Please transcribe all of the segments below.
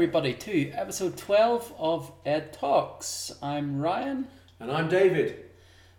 everybody to episode 12 of Ed Talks. I'm Ryan. And I'm David.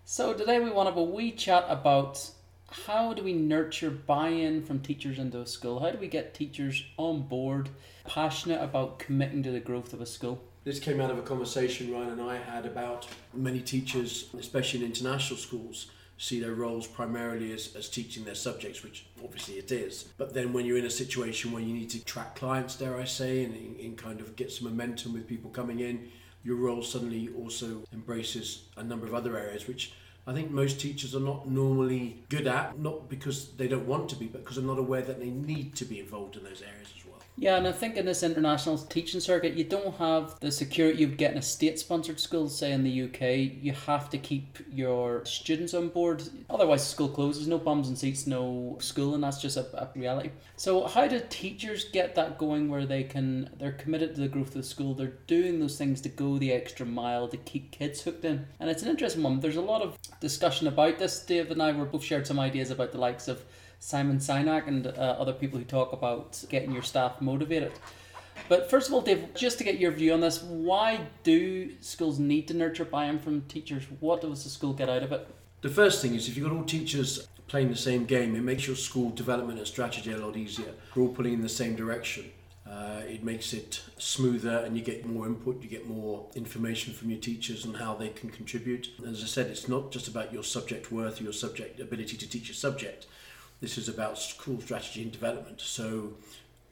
So today we want to have a wee chat about how do we nurture buy-in from teachers into a school? How do we get teachers on board, passionate about committing to the growth of a school? This came out of a conversation Ryan and I had about many teachers, especially in international schools, see their roles primarily as, as teaching their subjects, which obviously it is. But then when you're in a situation where you need to track clients, dare I say, and in, in kind of get some momentum with people coming in, your role suddenly also embraces a number of other areas, which I think most teachers are not normally good at, not because they don't want to be, but because they're not aware that they need to be involved in those areas as well. Yeah, and I think in this international teaching circuit, you don't have the security of getting a state sponsored school, say in the UK. You have to keep your students on board, otherwise, the school closes. No bums and seats, no school, and that's just a, a reality. So, how do teachers get that going where they can, they're committed to the growth of the school, they're doing those things to go the extra mile to keep kids hooked in? And it's an interesting one. There's a lot of discussion about this. Dave and I were both shared some ideas about the likes of Simon Sinek and uh, other people who talk about getting your staff motivated. But first of all, Dave, just to get your view on this, why do schools need to nurture buy-in from teachers? What does the school get out of it? The first thing is if you've got all teachers playing the same game, it makes your school development and strategy a lot easier. We're all pulling in the same direction. Uh, it makes it smoother and you get more input, you get more information from your teachers on how they can contribute. As I said, it's not just about your subject worth, your subject ability to teach a subject. This is about school strategy and development. So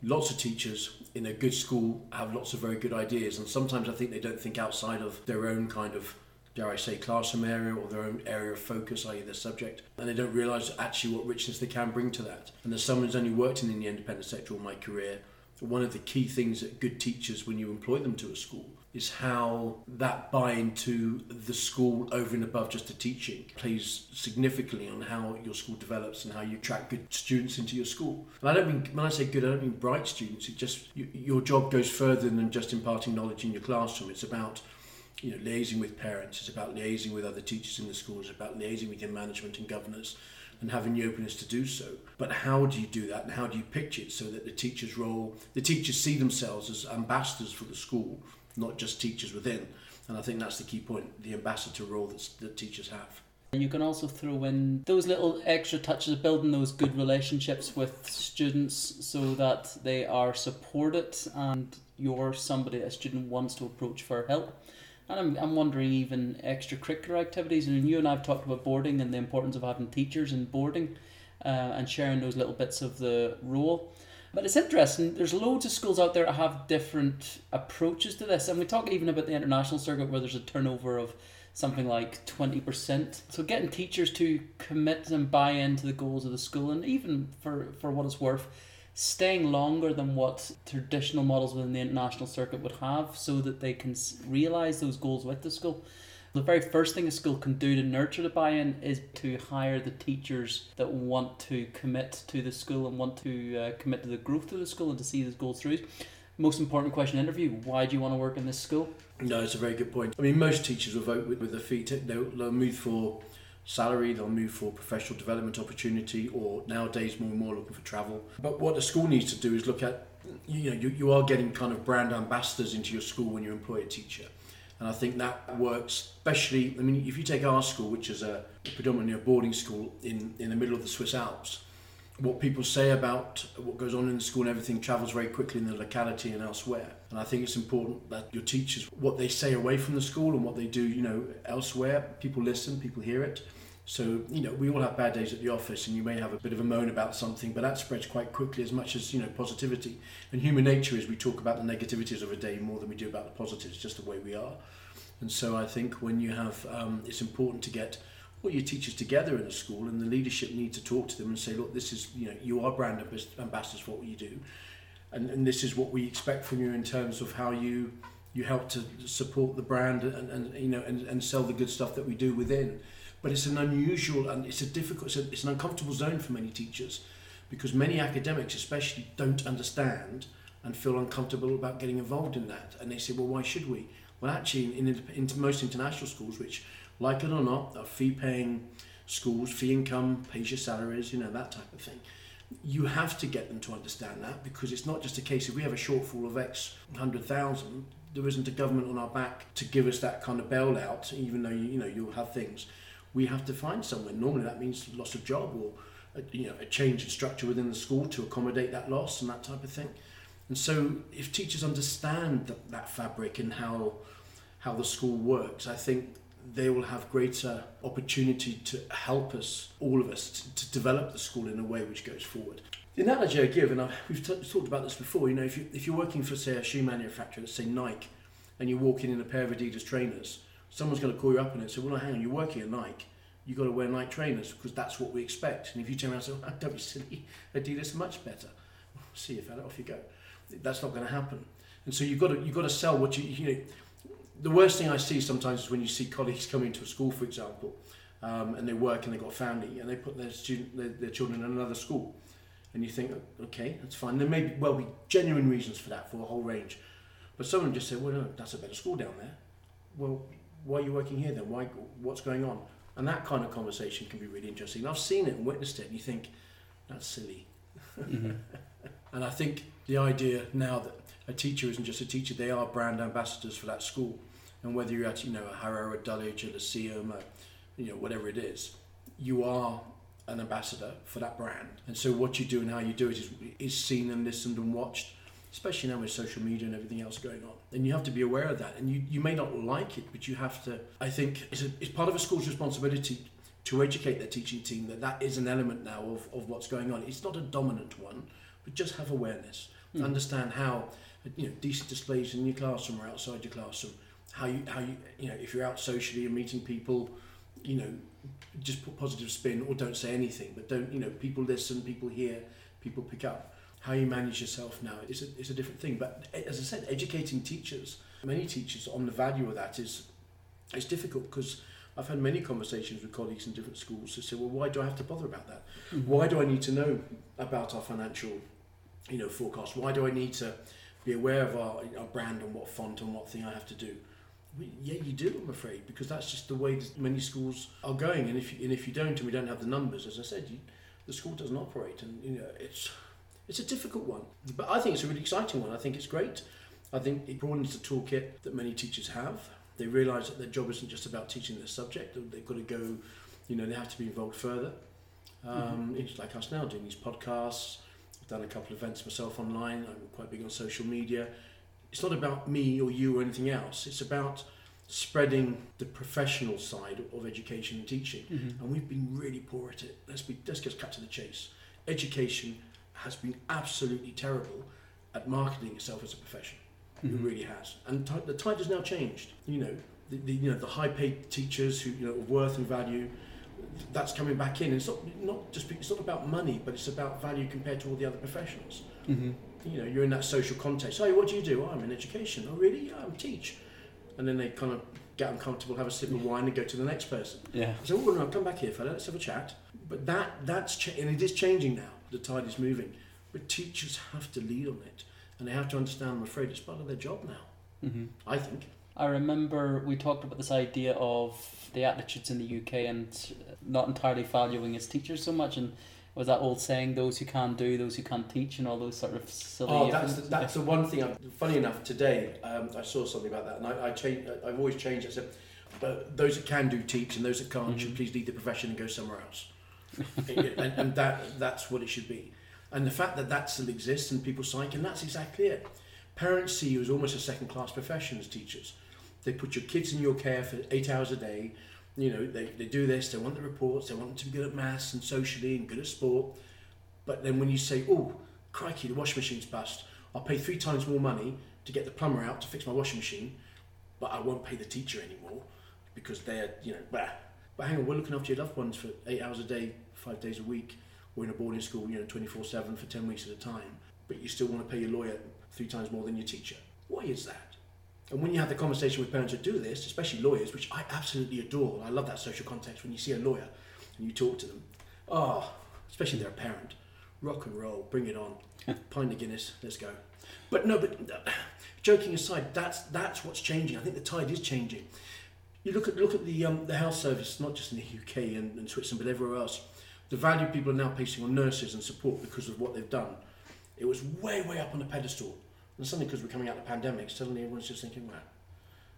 lots of teachers in a good school have lots of very good ideas and sometimes I think they don't think outside of their own kind of dare I say classroom area or their own area of focus, i.e. their subject, and they don't realise actually what richness they can bring to that. And as someone who's only worked in the independent sector all my career, one of the key things that good teachers when you employ them to a school is how that buy into the school over and above just the teaching plays significantly on how your school develops and how you attract good students into your school. And I don't mean, when I say good, I don't mean bright students. It just, you, your job goes further than just imparting knowledge in your classroom. It's about you know, liaising with parents, it's about liaising with other teachers in the school, it's about liaising with your management and governors and having the openness to do so. But how do you do that and how do you pitch it so that the teacher's role, the teachers see themselves as ambassadors for the school not just teachers within. And I think that's the key point the ambassador role that, that teachers have. You can also throw in those little extra touches of building those good relationships with students so that they are supported and you're somebody a student wants to approach for help. And I'm, I'm wondering even extracurricular activities. And you and I have talked about boarding and the importance of having teachers in boarding uh, and sharing those little bits of the role. But it's interesting. There's loads of schools out there that have different approaches to this, and we talk even about the international circuit where there's a turnover of something like 20%. So getting teachers to commit and buy into the goals of the school, and even for, for what it's worth, staying longer than what traditional models within the international circuit would have so that they can realize those goals with the school. The very first thing a school can do to nurture the buy in is to hire the teachers that want to commit to the school and want to uh, commit to the growth of the school and to see those goals through. Most important question interview why do you want to work in this school? No, it's a very good point. I mean, most teachers will vote with, with their feet. They'll, they'll move for salary, they'll move for professional development opportunity, or nowadays more and more looking for travel. But what the school needs to do is look at, you know, you, you are getting kind of brand ambassadors into your school when you employ a teacher. And I think that works, especially, I mean, if you take our school, which is a predominantly a boarding school in, in the middle of the Swiss Alps, what people say about what goes on in the school and everything travels very quickly in the locality and elsewhere. And I think it's important that your teachers, what they say away from the school and what they do, you know, elsewhere, people listen, people hear it. So, you know, we all have bad days at the office and you may have a bit of a moan about something, but that spreads quite quickly as much as, you know, positivity. And human nature is we talk about the negativities of a day more than we do about the positives, just the way we are. And so I think when you have, um, it's important to get all your teachers together in a school and the leadership need to talk to them and say, look, this is, you know, you are brand ambassadors for what you do. And, and this is what we expect from you in terms of how you you help to support the brand and, and you know and, and sell the good stuff that we do within but it's an unusual and it's a difficult, it's, a, it's an uncomfortable zone for many teachers because many academics, especially, don't understand and feel uncomfortable about getting involved in that. And they say, well, why should we? Well, actually, in, in, most international schools, which, like it or not, are fee paying schools, fee income, pays your salaries, you know, that type of thing. you have to get them to understand that because it's not just a case if we have a shortfall of X hundred thousand, there isn't a government on our back to give us that kind of bailout, even though you, know you'll have things. We have to find somewhere. Normally that means loss of job or a, you know a change in structure within the school to accommodate that loss and that type of thing. And so if teachers understand that, that fabric and how how the school works, I think they will have greater opportunity to help us, all of us, to, to develop the school in a way which goes forward. The analogy I give, and I've, we've t- talked about this before, you know, if, you, if you're working for, say, a shoe manufacturer, let's say Nike, and you're walking in a pair of Adidas trainers, someone's going to call you up and say, well, hang on, you're working at Nike, you've got to wear Nike trainers because that's what we expect. And if you turn around and say, oh, don't be silly, Adidas are much better. See you, fella, off you go. That's not going to happen. And so you've got to, you've got to sell what you, you know, the worst thing I see sometimes is when you see colleagues coming to a school, for example, um, and they work and they've got family, and they put their student, their, their children in another school, and you think, okay, that's fine. There may be, well be genuine reasons for that, for a whole range, but someone just said, well, no, that's a better school down there. Well, why are you working here then? Why? What's going on? And that kind of conversation can be really interesting. I've seen it and witnessed it, and you think, that's silly. Mm-hmm. and I think the idea now that a teacher isn't just a teacher; they are brand ambassadors for that school and whether you're at you know a Harrow, a Dulwich, a Lyceum, a, you know whatever it is, you are an ambassador for that brand. And so what you do and how you do it is, is seen and listened and watched, especially now with social media and everything else going on. And you have to be aware of that. And you, you may not like it, but you have to, I think, it's, a, it's part of a school's responsibility to educate their teaching team that that is an element now of, of what's going on. It's not a dominant one, but just have awareness. Mm. Understand how, you know, decent displays in your classroom or outside your classroom how you how you you know if you're out socially and meeting people, you know, just put positive spin or don't say anything. But don't you know people listen, people hear, people pick up. How you manage yourself now is a, is a different thing. But as I said, educating teachers, many teachers on the value of that is it's difficult because I've had many conversations with colleagues in different schools who say, well, why do I have to bother about that? Mm-hmm. Why do I need to know about our financial, you know, forecast? Why do I need to be aware of our, our brand and what font and what thing I have to do? Yeah, you do. I'm afraid because that's just the way many schools are going. And if you, and if you don't, and we don't have the numbers, as I said, you, the school doesn't operate, and you know it's it's a difficult one. But I think it's a really exciting one. I think it's great. I think it broadens the toolkit that many teachers have. They realise that their job isn't just about teaching their subject. They've got to go, you know, they have to be involved further. Um, mm-hmm. It's like us now doing these podcasts. Done a couple of events myself online. I'm quite big on social media it's not about me or you or anything else. It's about spreading the professional side of education and teaching. Mm-hmm. And we've been really poor at it. Let's be let's just cut to the chase. Education has been absolutely terrible at marketing itself as a profession. Mm-hmm. It really has. And t- the tide has now changed. You know, the, the you know the high paid teachers who you know of worth and value that's coming back in. It's not not just it's not about money, but it's about value compared to all the other professionals. Mm-hmm you know, you're in that social context. Oh, what do you do? Oh, I'm in education. Oh, really? Yeah, I teach. And then they kind of get uncomfortable, have a sip of wine, and go to the next person. Yeah. So, oh, no, come back here, fella. Let's have a chat. But that that's cha- and it is changing now. The tide is moving, but teachers have to lead on it, and they have to understand. I'm afraid it's part of their job now. Mm-hmm. I think. I remember we talked about this idea of the attitudes in the UK and not entirely valuing its teachers so much, and was that old saying, "Those who can't do, those who can't teach," and all those sort of silly. Oh, that's the, that's the one thing. I'm, funny enough, today um, I saw something about that, and I, I change. I've always changed. I said, "But those that can do teach, and those that can't mm-hmm. should please leave the profession and go somewhere else." and, and that that's what it should be. And the fact that that still exists and people psych, and that's exactly it. Parents see you as almost a second class profession as teachers. They put your kids in your care for eight hours a day you know, they, they do this, they want the reports, they want them to be good at maths and socially and good at sport. But then when you say, oh, crikey, the washing machine's bust, I'll pay three times more money to get the plumber out to fix my washing machine, but I won't pay the teacher anymore because they're, you know, bah. But hang on, we're looking after your loved ones for eight hours a day, five days a week, We're in a boarding school, you know, 24 7 for 10 weeks at a time, but you still want to pay your lawyer three times more than your teacher. Why is that? And when you have the conversation with parents who do this, especially lawyers, which I absolutely adore, I love that social context when you see a lawyer and you talk to them. Oh, especially they're a parent. Rock and roll, bring it on. Pint of Guinness, let's go. But no, but uh, joking aside, that's that's what's changing. I think the tide is changing. You look at look at the um, the health service, not just in the UK and, and Switzerland, but everywhere else. the value people are now placing on nurses and support because of what they've done. It was way, way up on the pedestal. And suddenly, because we're coming out of the pandemic, suddenly everyone's just thinking, wow,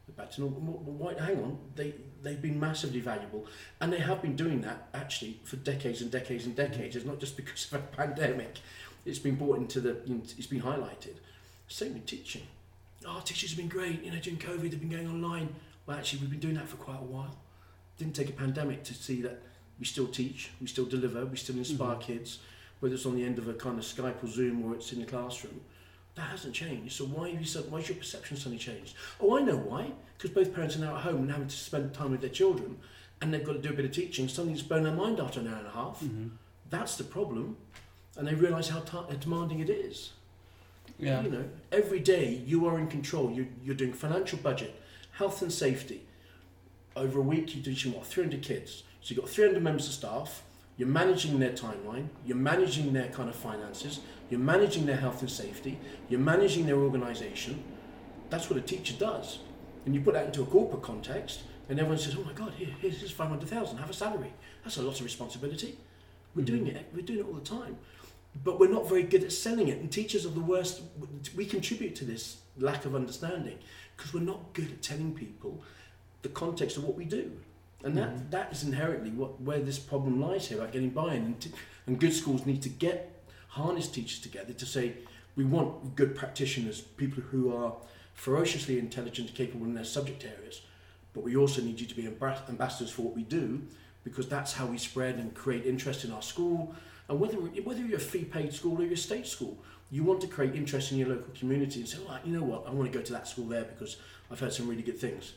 we're back to normal. Why, hang on, they, they've been massively valuable. And they have been doing that, actually, for decades and decades and decades. It's not just because of a pandemic. It's been brought into the, you know, it's been highlighted. Same with teaching. Oh, teachers have been great. You know, during COVID, they've been going online. Well, actually, we've been doing that for quite a while. Didn't take a pandemic to see that we still teach, we still deliver, we still inspire mm-hmm. kids, whether it's on the end of a kind of Skype or Zoom or it's in the classroom. That hasn't changed. So why have you said, why's your perception suddenly changed? Oh, I know why. Because both parents are now at home and having to spend time with their children, and they've got to do a bit of teaching. Suddenly, it's blown their mind after an hour and a half. Mm-hmm. That's the problem, and they realise how t- demanding it is. Yeah. You know, every day you are in control. You, you're doing financial budget, health and safety. Over a week, you're teaching what 300 kids. So you've got 300 members of staff. You're managing their timeline. You're managing their kind of finances. You're managing their health and safety. You're managing their organisation. That's what a teacher does. And you put that into a corporate context, and everyone says, "Oh my God, here, here's 500,000. Have a salary. That's a lot of responsibility." We're doing mm-hmm. it. We're doing it all the time but we're not very good at selling it. And teachers are the worst. We contribute to this lack of understanding because we're not good at telling people the context of what we do. And that, mm-hmm. that is inherently what where this problem lies here about getting buy-in. And, t- and good schools need to get harness teachers together to say we want good practitioners, people who are ferociously intelligent capable in their subject areas, but we also need you to be ambassadors for what we do because that's how we spread and create interest in our school and whether, whether you're a fee paid school or you're a state school, you want to create interest in your local community and say, well, you know what, I want to go to that school there because I've heard some really good things.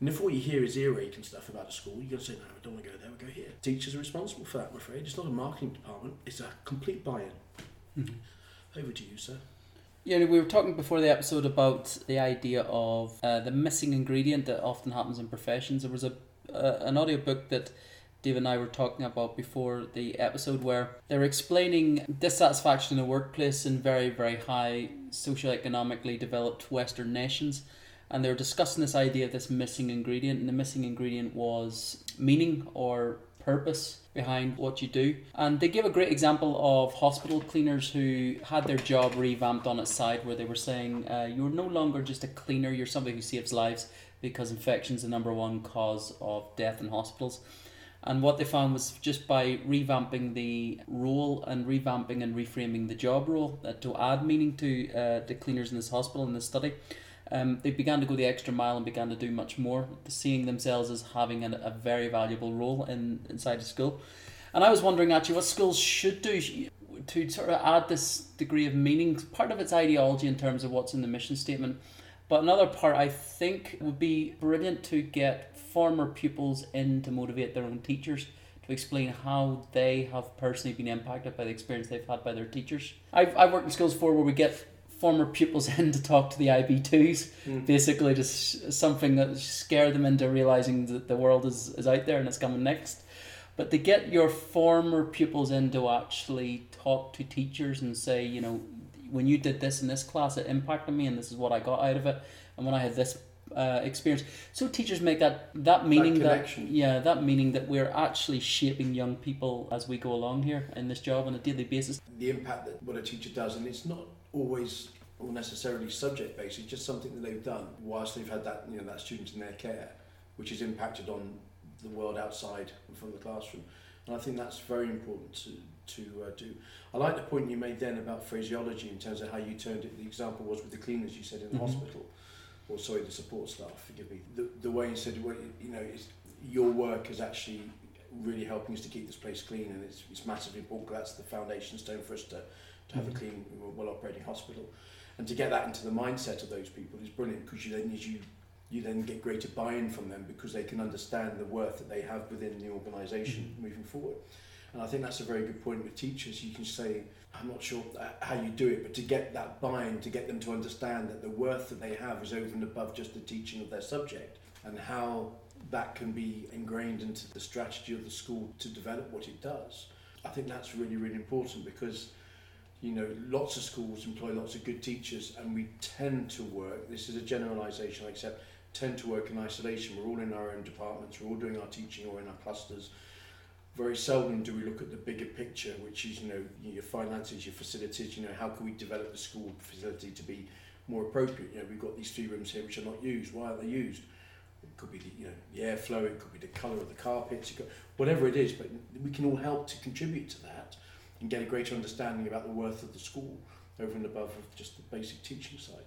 And if all you hear is earache and stuff about a school, you're going to say, no, I don't want to go there, we'll go here. Teachers are responsible for that, I'm afraid. It's not a marketing department, it's a complete buy in. Mm-hmm. Over to you, sir. Yeah, we were talking before the episode about the idea of uh, the missing ingredient that often happens in professions. There was a uh, an audio book that Dave and I were talking about before the episode where they're explaining dissatisfaction in the workplace in very, very high socioeconomically developed Western nations. And they were discussing this idea of this missing ingredient, and the missing ingredient was meaning or purpose behind what you do. And they gave a great example of hospital cleaners who had their job revamped on its side, where they were saying, uh, You're no longer just a cleaner, you're somebody who saves lives because infection is the number one cause of death in hospitals. And what they found was just by revamping the role and revamping and reframing the job role uh, to add meaning to uh, the cleaners in this hospital in this study, um, they began to go the extra mile and began to do much more, seeing themselves as having a very valuable role in inside the school. And I was wondering actually what schools should do to sort of add this degree of meaning. Part of its ideology in terms of what's in the mission statement, but another part I think would be brilliant to get former pupils in to motivate their own teachers to explain how they have personally been impacted by the experience they've had by their teachers. I've, I've worked in schools before where we get former pupils in to talk to the IB2s, mm. basically just something that scare them into realizing that the world is, is out there and it's coming next. But to get your former pupils in to actually talk to teachers and say, you know, when you did this in this class, it impacted me and this is what I got out of it. And when I had this uh, experience. So teachers make that that meaning that, that, yeah that meaning that we're actually shaping young people as we go along here in this job on a daily basis. The impact that what a teacher does, and it's not always or necessarily subject based. It's just something that they've done whilst they've had that you know that student in their care, which has impacted on the world outside from the classroom. And I think that's very important to to uh, do. I like the point you made then about phraseology in terms of how you turned it. The example was with the cleaners you said in the mm-hmm. hospital or sorry, the support staff, forgive me, the, the way you said, well, you know, it's, your work is actually really helping us to keep this place clean and it's, it's massively important that's the foundation stone for us to, to have mm-hmm. a clean, well operating hospital. And to get that into the mindset of those people is brilliant because you then, you, you then get greater buy-in from them because they can understand the worth that they have within the organisation mm-hmm. moving forward. And I think that's a very good point with teachers. You can say, I'm not sure uh, how you do it, but to get that buy-in, to get them to understand that the worth that they have is over and above just the teaching of their subject, and how that can be ingrained into the strategy of the school to develop what it does. I think that's really, really important because you know, lots of schools employ lots of good teachers, and we tend to work. This is a generalisation, I accept. Tend to work in isolation. We're all in our own departments. We're all doing our teaching or in our clusters very seldom do we look at the bigger picture, which is you know your finances, your facilities. You know how can we develop the school facility to be more appropriate? You know we've got these three rooms here which are not used. Why aren't they used? It could be the you know the airflow. It could be the colour of the carpets. It could, whatever it is, but we can all help to contribute to that and get a greater understanding about the worth of the school over and above just the basic teaching side.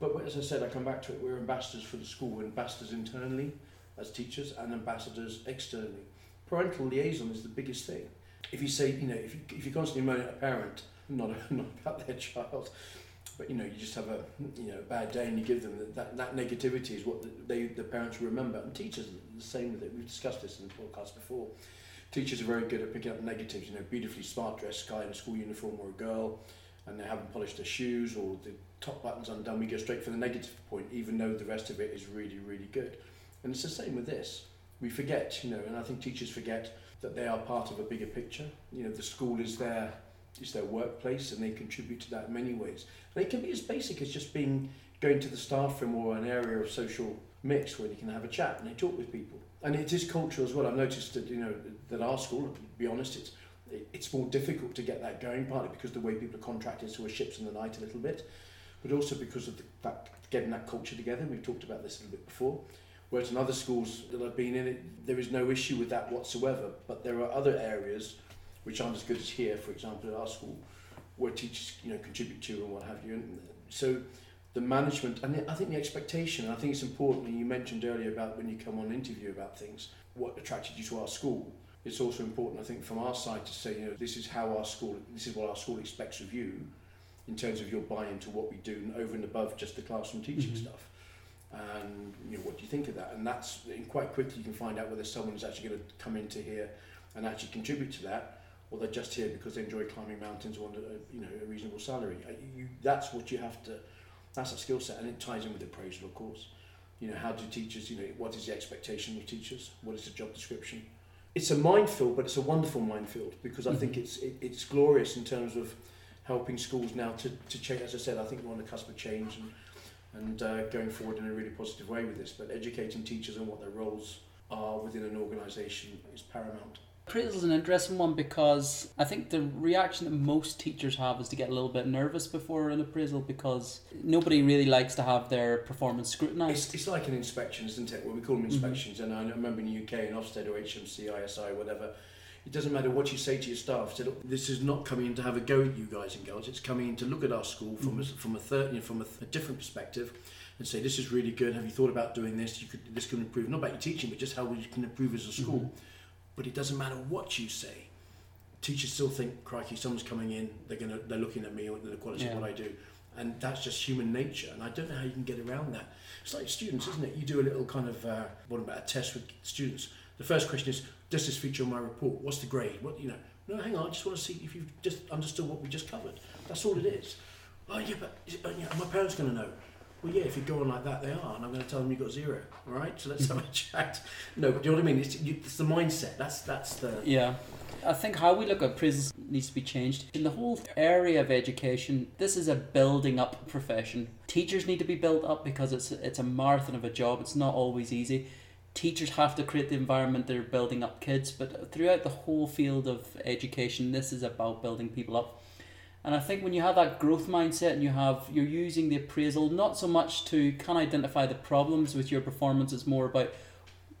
But as I said, I come back to it. We're ambassadors for the school. We're ambassadors internally as teachers and ambassadors externally parental liaison is the biggest thing. If you say, you know, if you, if you constantly moan at a parent, not, not about their child, but you know, you just have a you know bad day and you give them that, that negativity is what they the parents remember. And teachers the same with it. We've discussed this in the podcast before. Teachers are very good at picking up negatives. You know, beautifully smart dressed guy in a school uniform or a girl, and they haven't polished their shoes or the top buttons undone. We go straight for the negative point, even though the rest of it is really really good. And it's the same with this we forget, you know, and I think teachers forget that they are part of a bigger picture. You know, the school is their is their workplace, and they contribute to that in many ways. And it can be as basic as just being going to the staff room or an area of social mix where they can have a chat and they talk with people. And it is cultural as well. I've noticed that you know that our school, to be honest, it's it's more difficult to get that going, partly because the way people are contracted to a ships in the night a little bit, but also because of the fact getting that culture together. We've talked about this a little bit before. Whereas in other schools that I've been in, it, there is no issue with that whatsoever. But there are other areas which aren't as good as here, for example, at our school, where teachers you know contribute to and what have you. And so the management and the, I think the expectation. I think it's important. And you mentioned earlier about when you come on an interview about things, what attracted you to our school. It's also important, I think, from our side to say, you know, this is how our school, this is what our school expects of you, in terms of your buy-in to what we do, and over and above just the classroom teaching mm-hmm. stuff and you know what do you think of that? And that's quite quickly you can find out whether someone is actually going to come into here and actually contribute to that or they're just here because they enjoy climbing mountains or want a, you know a reasonable salary. Uh, you, that's what you have to that's a skill set and it ties in with appraisal of course. You know how do teachers you know what is the expectation of teachers? What is the job description? It's a minefield but it's a wonderful minefield because I mm-hmm. think it's it, it's glorious in terms of helping schools now to, to change as I said I think we're on the cusp of change and and uh, going forward in a really positive way with this. But educating teachers on what their roles are within an organisation is paramount. Appraisal is an interesting one because I think the reaction that most teachers have is to get a little bit nervous before an appraisal because nobody really likes to have their performance scrutinised. It's, it's like an inspection, isn't it? Well, we call them mm-hmm. inspections, mm-hmm. and I remember in the UK, in Ofsted or HMC, ISI, whatever, it doesn't matter what you say to your staff. Look, this is not coming in to have a go at you guys and girls. It's coming in to look at our school from mm-hmm. a, from a third, you know, from a, a, different perspective, and say this is really good. Have you thought about doing this? You could this can improve not about your teaching, but just how we can improve as a school. Mm-hmm. But it doesn't matter what you say. Teachers still think, crikey, someone's coming in. They're gonna they're looking at me or the quality yeah. of what I do. And that's just human nature, and I don't know how you can get around that. It's like students, isn't it? You do a little kind of uh, what about a test with students. The first question is, does this feature on my report? What's the grade? What you know? No, hang on. I just want to see if you've just understood what we just covered. That's all it is. Oh yeah, but uh, yeah, my parents going to know. Well, yeah, if you go on like that, they are, and I'm going to tell them you've got zero. All right, so let's have a chat. No, but do you know what I mean? It's, you, it's the mindset. That's that's the yeah. I think how we look at prisons needs to be changed. In the whole area of education, this is a building up profession. Teachers need to be built up because it's it's a marathon of a job. It's not always easy teachers have to create the environment they're building up kids but throughout the whole field of education this is about building people up. And i think when you have that growth mindset and you have you're using the appraisal not so much to can identify the problems with your performance it's more about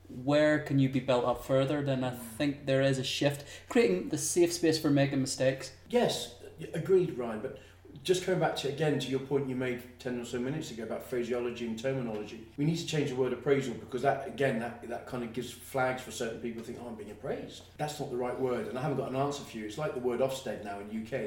where can you be built up further then i think there is a shift. Creating the safe space for making mistakes. Yes agreed ryan but just coming back to again to your point you made 10 or so minutes ago about phraseology and terminology we need to change the word appraisal because that again that, that kind of gives flags for certain people think oh i'm being appraised that's not the right word and i haven't got an answer for you it's like the word ofsted now in uk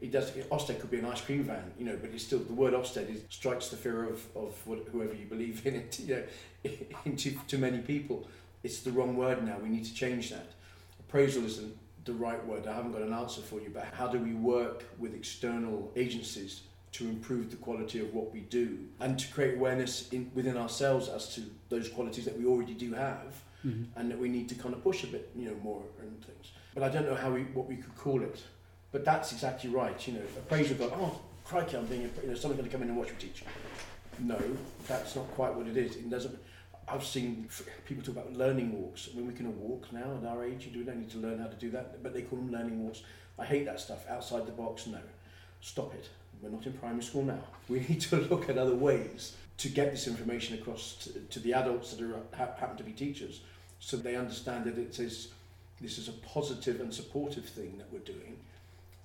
it does Ofsted could be an ice cream van, you know, but it's still the word Ofsted is, strikes the fear of, of what, whoever you believe in it, you know, into to many people. It's the wrong word now. We need to change that. Appraisal isn't the right word. I haven't got an answer for you, but how do we work with external agencies to improve the quality of what we do and to create awareness in, within ourselves as to those qualities that we already do have mm-hmm. and that we need to kind of push a bit, you know, more and things. But I don't know how we what we could call it. But that's exactly right. You know, appraisal go, oh crikey, I'm being, you know, someone's going to come in and watch me teach. No, that's not quite what it is. It doesn't I've seen people talk about learning walks. I mean, we can all walk now at our age. You don't need to learn how to do that, but they call them learning walks. I hate that stuff. Outside the box, no. Stop it. We're not in primary school now. We need to look at other ways to get this information across to, to the adults that are, happen to be teachers so they understand that it is, this is a positive and supportive thing that we're doing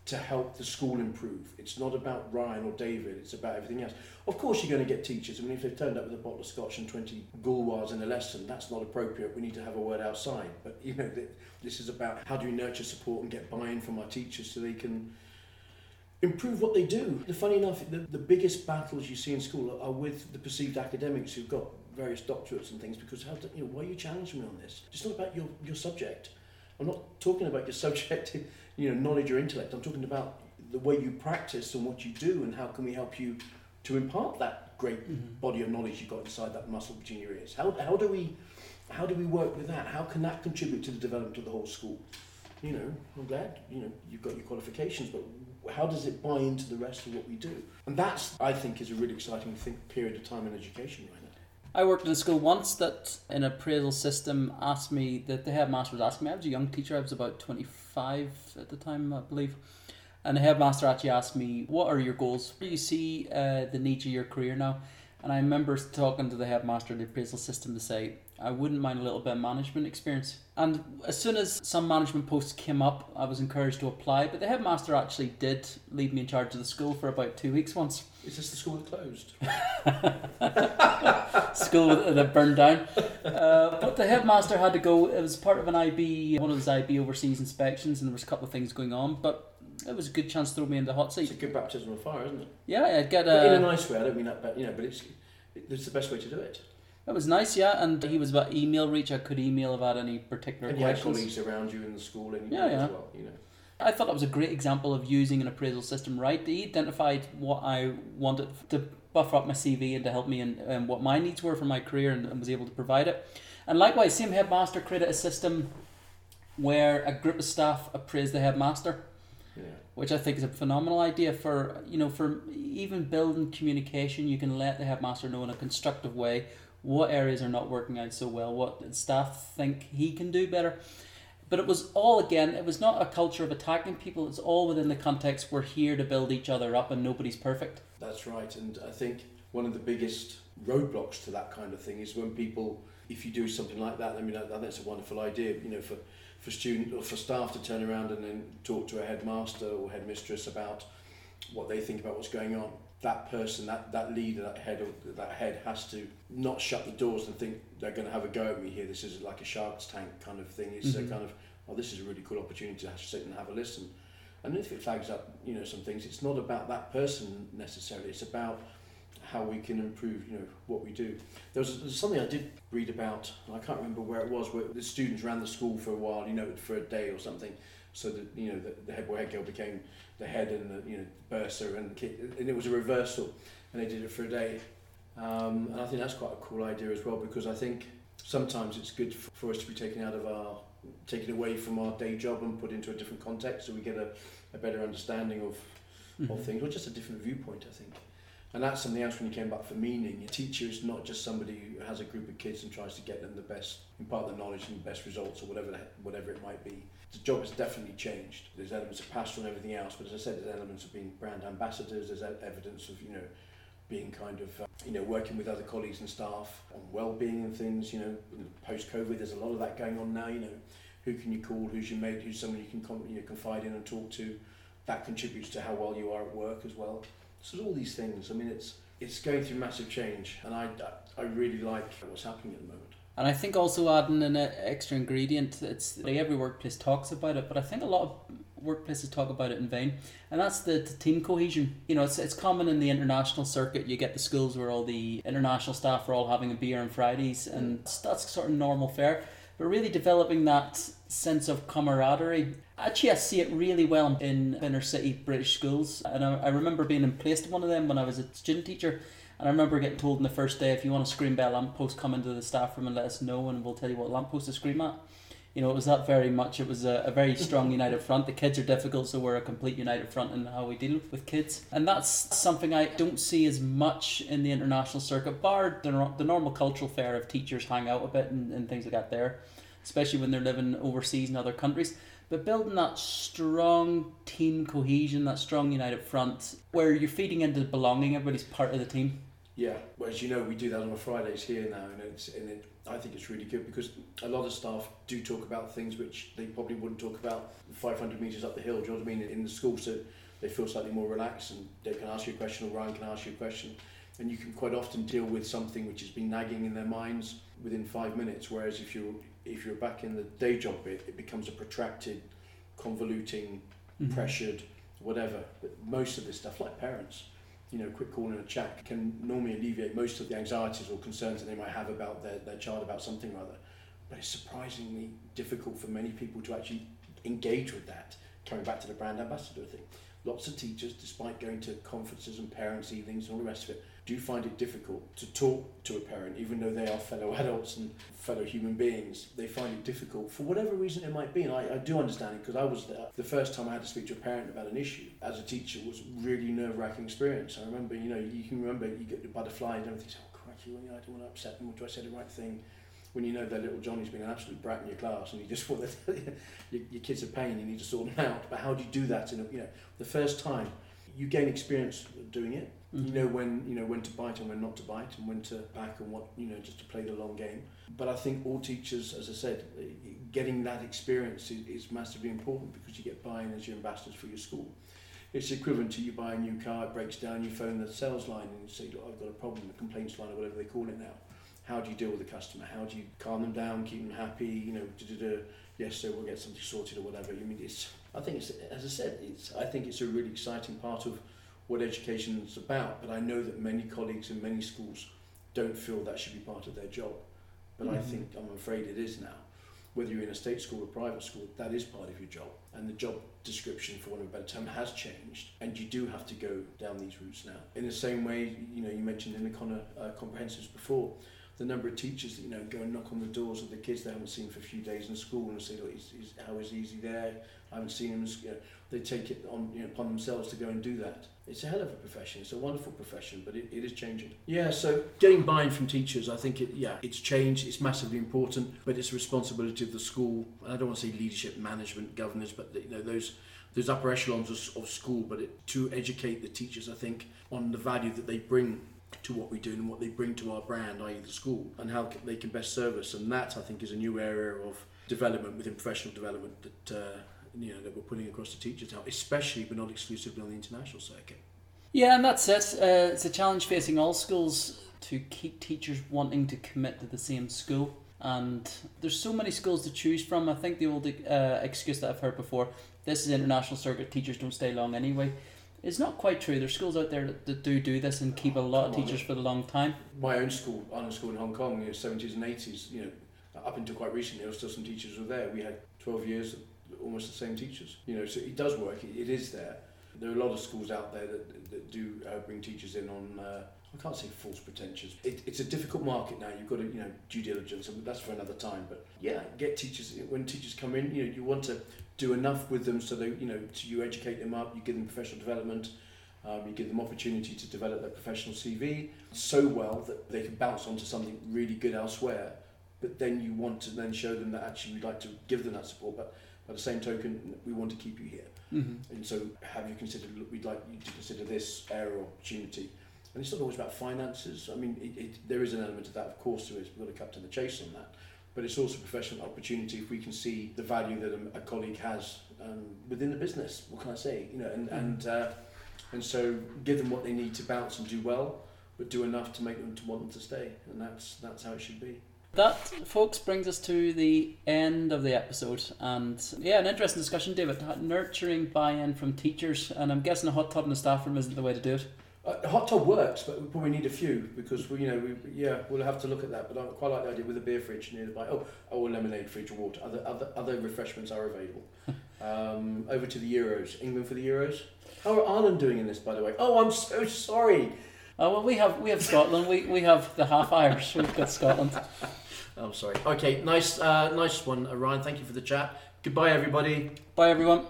to help the school improve. It's not about Ryan or David, it's about everything else. Of course you're going to get teachers. I mean, if they've turned up with a bottle of scotch and 20 gauloises in a lesson, that's not appropriate. We need to have a word outside. But, you know, this is about how do we nurture support and get buy-in from our teachers so they can improve what they do. The funny enough, the, the biggest battles you see in school are with the perceived academics who've got various doctorates and things because how do, you know, why are you challenging me on this? It's not about your, your subject. I'm not talking about your subject, you know, knowledge or intellect. I'm talking about the way you practice and what you do and how can we help you to impart that great mm-hmm. body of knowledge you've got inside that muscle between your ears. How, how do we how do we work with that? How can that contribute to the development of the whole school? You know, I'm glad, you know, you've got your qualifications, but how does it buy into the rest of what we do? And that's, I think, is a really exciting thing, period of time in education right now. I worked in a school once that an appraisal system asked me that the headmaster was asking me. I was a young teacher. I was about twenty five at the time, I believe. And the headmaster actually asked me, "What are your goals? Where do you see uh, the needs of your career now?" And I remember talking to the headmaster of the appraisal system to say, I wouldn't mind a little bit of management experience. And as soon as some management posts came up, I was encouraged to apply. But the headmaster actually did leave me in charge of the school for about two weeks once. Is this the school that closed? school that burned down. Uh, but the headmaster had to go. It was part of an IB, one of those IB overseas inspections, and there was a couple of things going on. But it was a good chance to throw me in the hot seat. It's a good baptism of fire, isn't it? Yeah, I'd get a. But in a nice way. I don't mean that, but you know, but it's it's the best way to do it. It was nice, yeah, and he was about email reach. I could email about any particular and questions. And colleagues around you in the school and yeah, yeah. as well, you know. I thought that was a great example of using an appraisal system right. He identified what I wanted to buffer up my CV and to help me and, in um, what my needs were for my career and, and was able to provide it. And likewise, same headmaster created a system where a group of staff appraise the headmaster. Yeah. Which I think is a phenomenal idea for you know for even building communication. You can let the headmaster know in a constructive way what areas are not working out so well, what staff think he can do better. But it was all again, it was not a culture of attacking people, it's all within the context we're here to build each other up and nobody's perfect. That's right, and I think one of the biggest roadblocks to that kind of thing is when people, if you do something like that, I mean, it's a wonderful idea, you know, for, for student or for staff to turn around and then talk to a headmaster or headmistress about what they think about what's going on that person, that, that leader, that head that head has to not shut the doors and think they're going to have a go at me here. This is like a shark's tank kind of thing. It's mm-hmm. a kind of, oh, this is a really cool opportunity to sit and have a listen. And if it flags up, you know, some things, it's not about that person necessarily. It's about how we can improve, you know, what we do. There was, there was something I did read about. I can't remember where it was. Where the students ran the school for a while, you know, for a day or something. So that you know, the, the head boy head girl became the head and the you know bursar and kid, and it was a reversal, and they did it for a day. Um, and I think that's quite a cool idea as well because I think sometimes it's good for us to be taken out of our taken away from our day job and put into a different context so we get a, a better understanding of mm-hmm. of things or just a different viewpoint I think and that's something else when you came back for meaning a teacher is not just somebody who has a group of kids and tries to get them the best impart the knowledge and the best results or whatever whatever it might be the job has definitely changed. There's elements of pastoral and everything else, but as I said, there's elements of being brand ambassadors. There's evidence of you know being kind of uh, you know working with other colleagues and staff on well-being and things. You know, post COVID, there's a lot of that going on now. You know, who can you call? Who's your mate? Who's someone you can you know, confide in and talk to? That contributes to how well you are at work as well. So all these things. I mean, it's it's going through massive change, and I I really like what's happening at the moment. And I think also adding an extra ingredient, it's every workplace talks about it, but I think a lot of workplaces talk about it in vain, and that's the, the, team cohesion. You know, it's, it's common in the international circuit. You get the schools where all the international staff are all having a beer on Fridays, and that's sort of normal fare. But really developing that sense of camaraderie. Actually, I see it really well in inner city British schools, and I, I remember being in place in one of them when I was a student teacher and I remember getting told in the first day, if you want to scream by a lamppost, come into the staff room and let us know, and we'll tell you what lamppost to scream at. you know, it was that very much. It was a, a very strong united front. The kids are difficult, so we're a complete united front in how we deal with kids, and that's something I don't see as much in the international circuit, bar the, the normal cultural fare of teachers hang out a bit and, and things like that there, especially when they're living overseas in other countries. But building that strong team cohesion, that strong united front, where you're feeding into belonging, everybody's part of the team. Yeah, well, as you know, we do that on Fridays here now, and it's and it, I think it's really good because a lot of staff do talk about things which they probably wouldn't talk about 500 metres up the hill. Do you know what I mean? In the school, so they feel slightly more relaxed, and they can ask you a question, or Ryan can ask you a question, and you can quite often deal with something which has been nagging in their minds within five minutes. Whereas if you're if you're back in the day job bit, it becomes a protracted, convoluting, mm-hmm. pressured, whatever. But most of this stuff, like parents you know, quick call and a chat can normally alleviate most of the anxieties or concerns that they might have about their, their child about something or other. But it's surprisingly difficult for many people to actually engage with that. Coming back to the brand ambassador thing, lots of teachers, despite going to conferences and parents' evenings and all the rest of it, do you find it difficult to talk to a parent, even though they are fellow adults and fellow human beings. They find it difficult for whatever reason it might be. And I, I do understand it because I was there. The first time I had to speak to a parent about an issue as a teacher was really nerve wracking experience. I remember, you know, you can remember you get the butterfly and everything, oh, crikey, well, you I don't want to upset them, or do I say the right thing? When you know that little Johnny's been an absolute brat in your class and you just want to, your, your kids are pain, you need to sort them out. But how do you do that? In a, you know, the first time you gain experience doing it Mm-hmm. You know when you know when to bite and when not to bite, and when to back and what you know just to play the long game. But I think all teachers, as I said, getting that experience is, is massively important because you get buy-in as your ambassadors for your school. It's equivalent to you buy a new car, it breaks down, you phone the sales line and you say, Look, I've got a problem, the complaints line or whatever they call it now. How do you deal with the customer? How do you calm them down, keep them happy? You know, da-da-da, yes, so we'll get something sorted or whatever. You mean it's? I think it's, as I said, it's. I think it's a really exciting part of what education is about, but I know that many colleagues in many schools don't feel that should be part of their job. But mm-hmm. I think, I'm afraid it is now. Whether you're in a state school or private school, that is part of your job. And the job description, for want of a better term, has changed. And you do have to go down these routes now. In the same way, you know, you mentioned in the Connor uh, comprehensives before, the number of teachers that you know go and knock on the doors of the kids they haven't seen for a few days in school and say, look, he's, he's, how is he there? I haven't seen him. You know, they take it on you know, upon themselves to go and do that. It's a hell of a profession. It's a wonderful profession, but it, it is changing. Yeah, so getting buy-in from teachers, I think it. Yeah, it's changed. It's massively important, but it's a responsibility of the school. I don't want to say leadership, management, governors, but you know those those upper echelons of, of school. But it, to educate the teachers, I think, on the value that they bring to what we do and what they bring to our brand, i.e., the school, and how they can best serve us. And that, I think, is a new area of development within professional development that uh, you know that we're putting across to teachers now, especially but not exclusively on the international circuit. Yeah, and that's it. Uh, it's a challenge facing all schools to keep teachers wanting to commit to the same school. And there's so many schools to choose from. I think the old uh, excuse that I've heard before, this is international circuit, teachers don't stay long anyway. It's not quite true. There's schools out there that, do do this and keep a lot of teachers for a long time. My own school, Island School in Hong Kong, you know, 70s and 80s, you know, up until quite recently, there were still some teachers were there. We had 12 years almost the same teachers. You know, so it does work. it, it is there. There are a lot of schools out there that, that do uh, bring teachers in on. Uh, I can't say false pretensions. It, it's a difficult market now. You've got to, you know, due diligence, and that's for another time. But yeah, get teachers when teachers come in. You know, you want to do enough with them so they, you know, you educate them up. You give them professional development. Um, you give them opportunity to develop their professional CV so well that they can bounce onto something really good elsewhere. But then you want to then show them that actually we'd like to give them that support. But by the same token, we want to keep you here. Mm-hmm. And so, have you considered? Look, we'd like you to consider this area opportunity. And it's not always about finances. I mean, it, it, there is an element of that, of course, there is. We've got to cut to the chase on that. But it's also professional opportunity if we can see the value that a, a colleague has um, within the business. What can I say? You know, and mm-hmm. and uh, and so give them what they need to bounce and do well, but do enough to make them to want them to stay. And that's that's how it should be. That, folks, brings us to the end of the episode. And yeah, an interesting discussion, David. Nurturing buy in from teachers. And I'm guessing a hot tub in the staff room isn't the way to do it. Uh, hot tub works, but we probably need a few because we, you know, we, yeah, we'll have to look at that. But I quite like the idea with a beer fridge nearby. Oh, oh, a lemonade fridge or water. Other other other refreshments are available. um, over to the Euros. England for the Euros. How are Ireland doing in this, by the way? Oh, I'm so sorry. Oh well, we have we have Scotland. we we have the half Irish. We've got Scotland. I'm oh, sorry. Okay, nice, uh, nice one, Ryan. Thank you for the chat. Goodbye, everybody. Bye, everyone.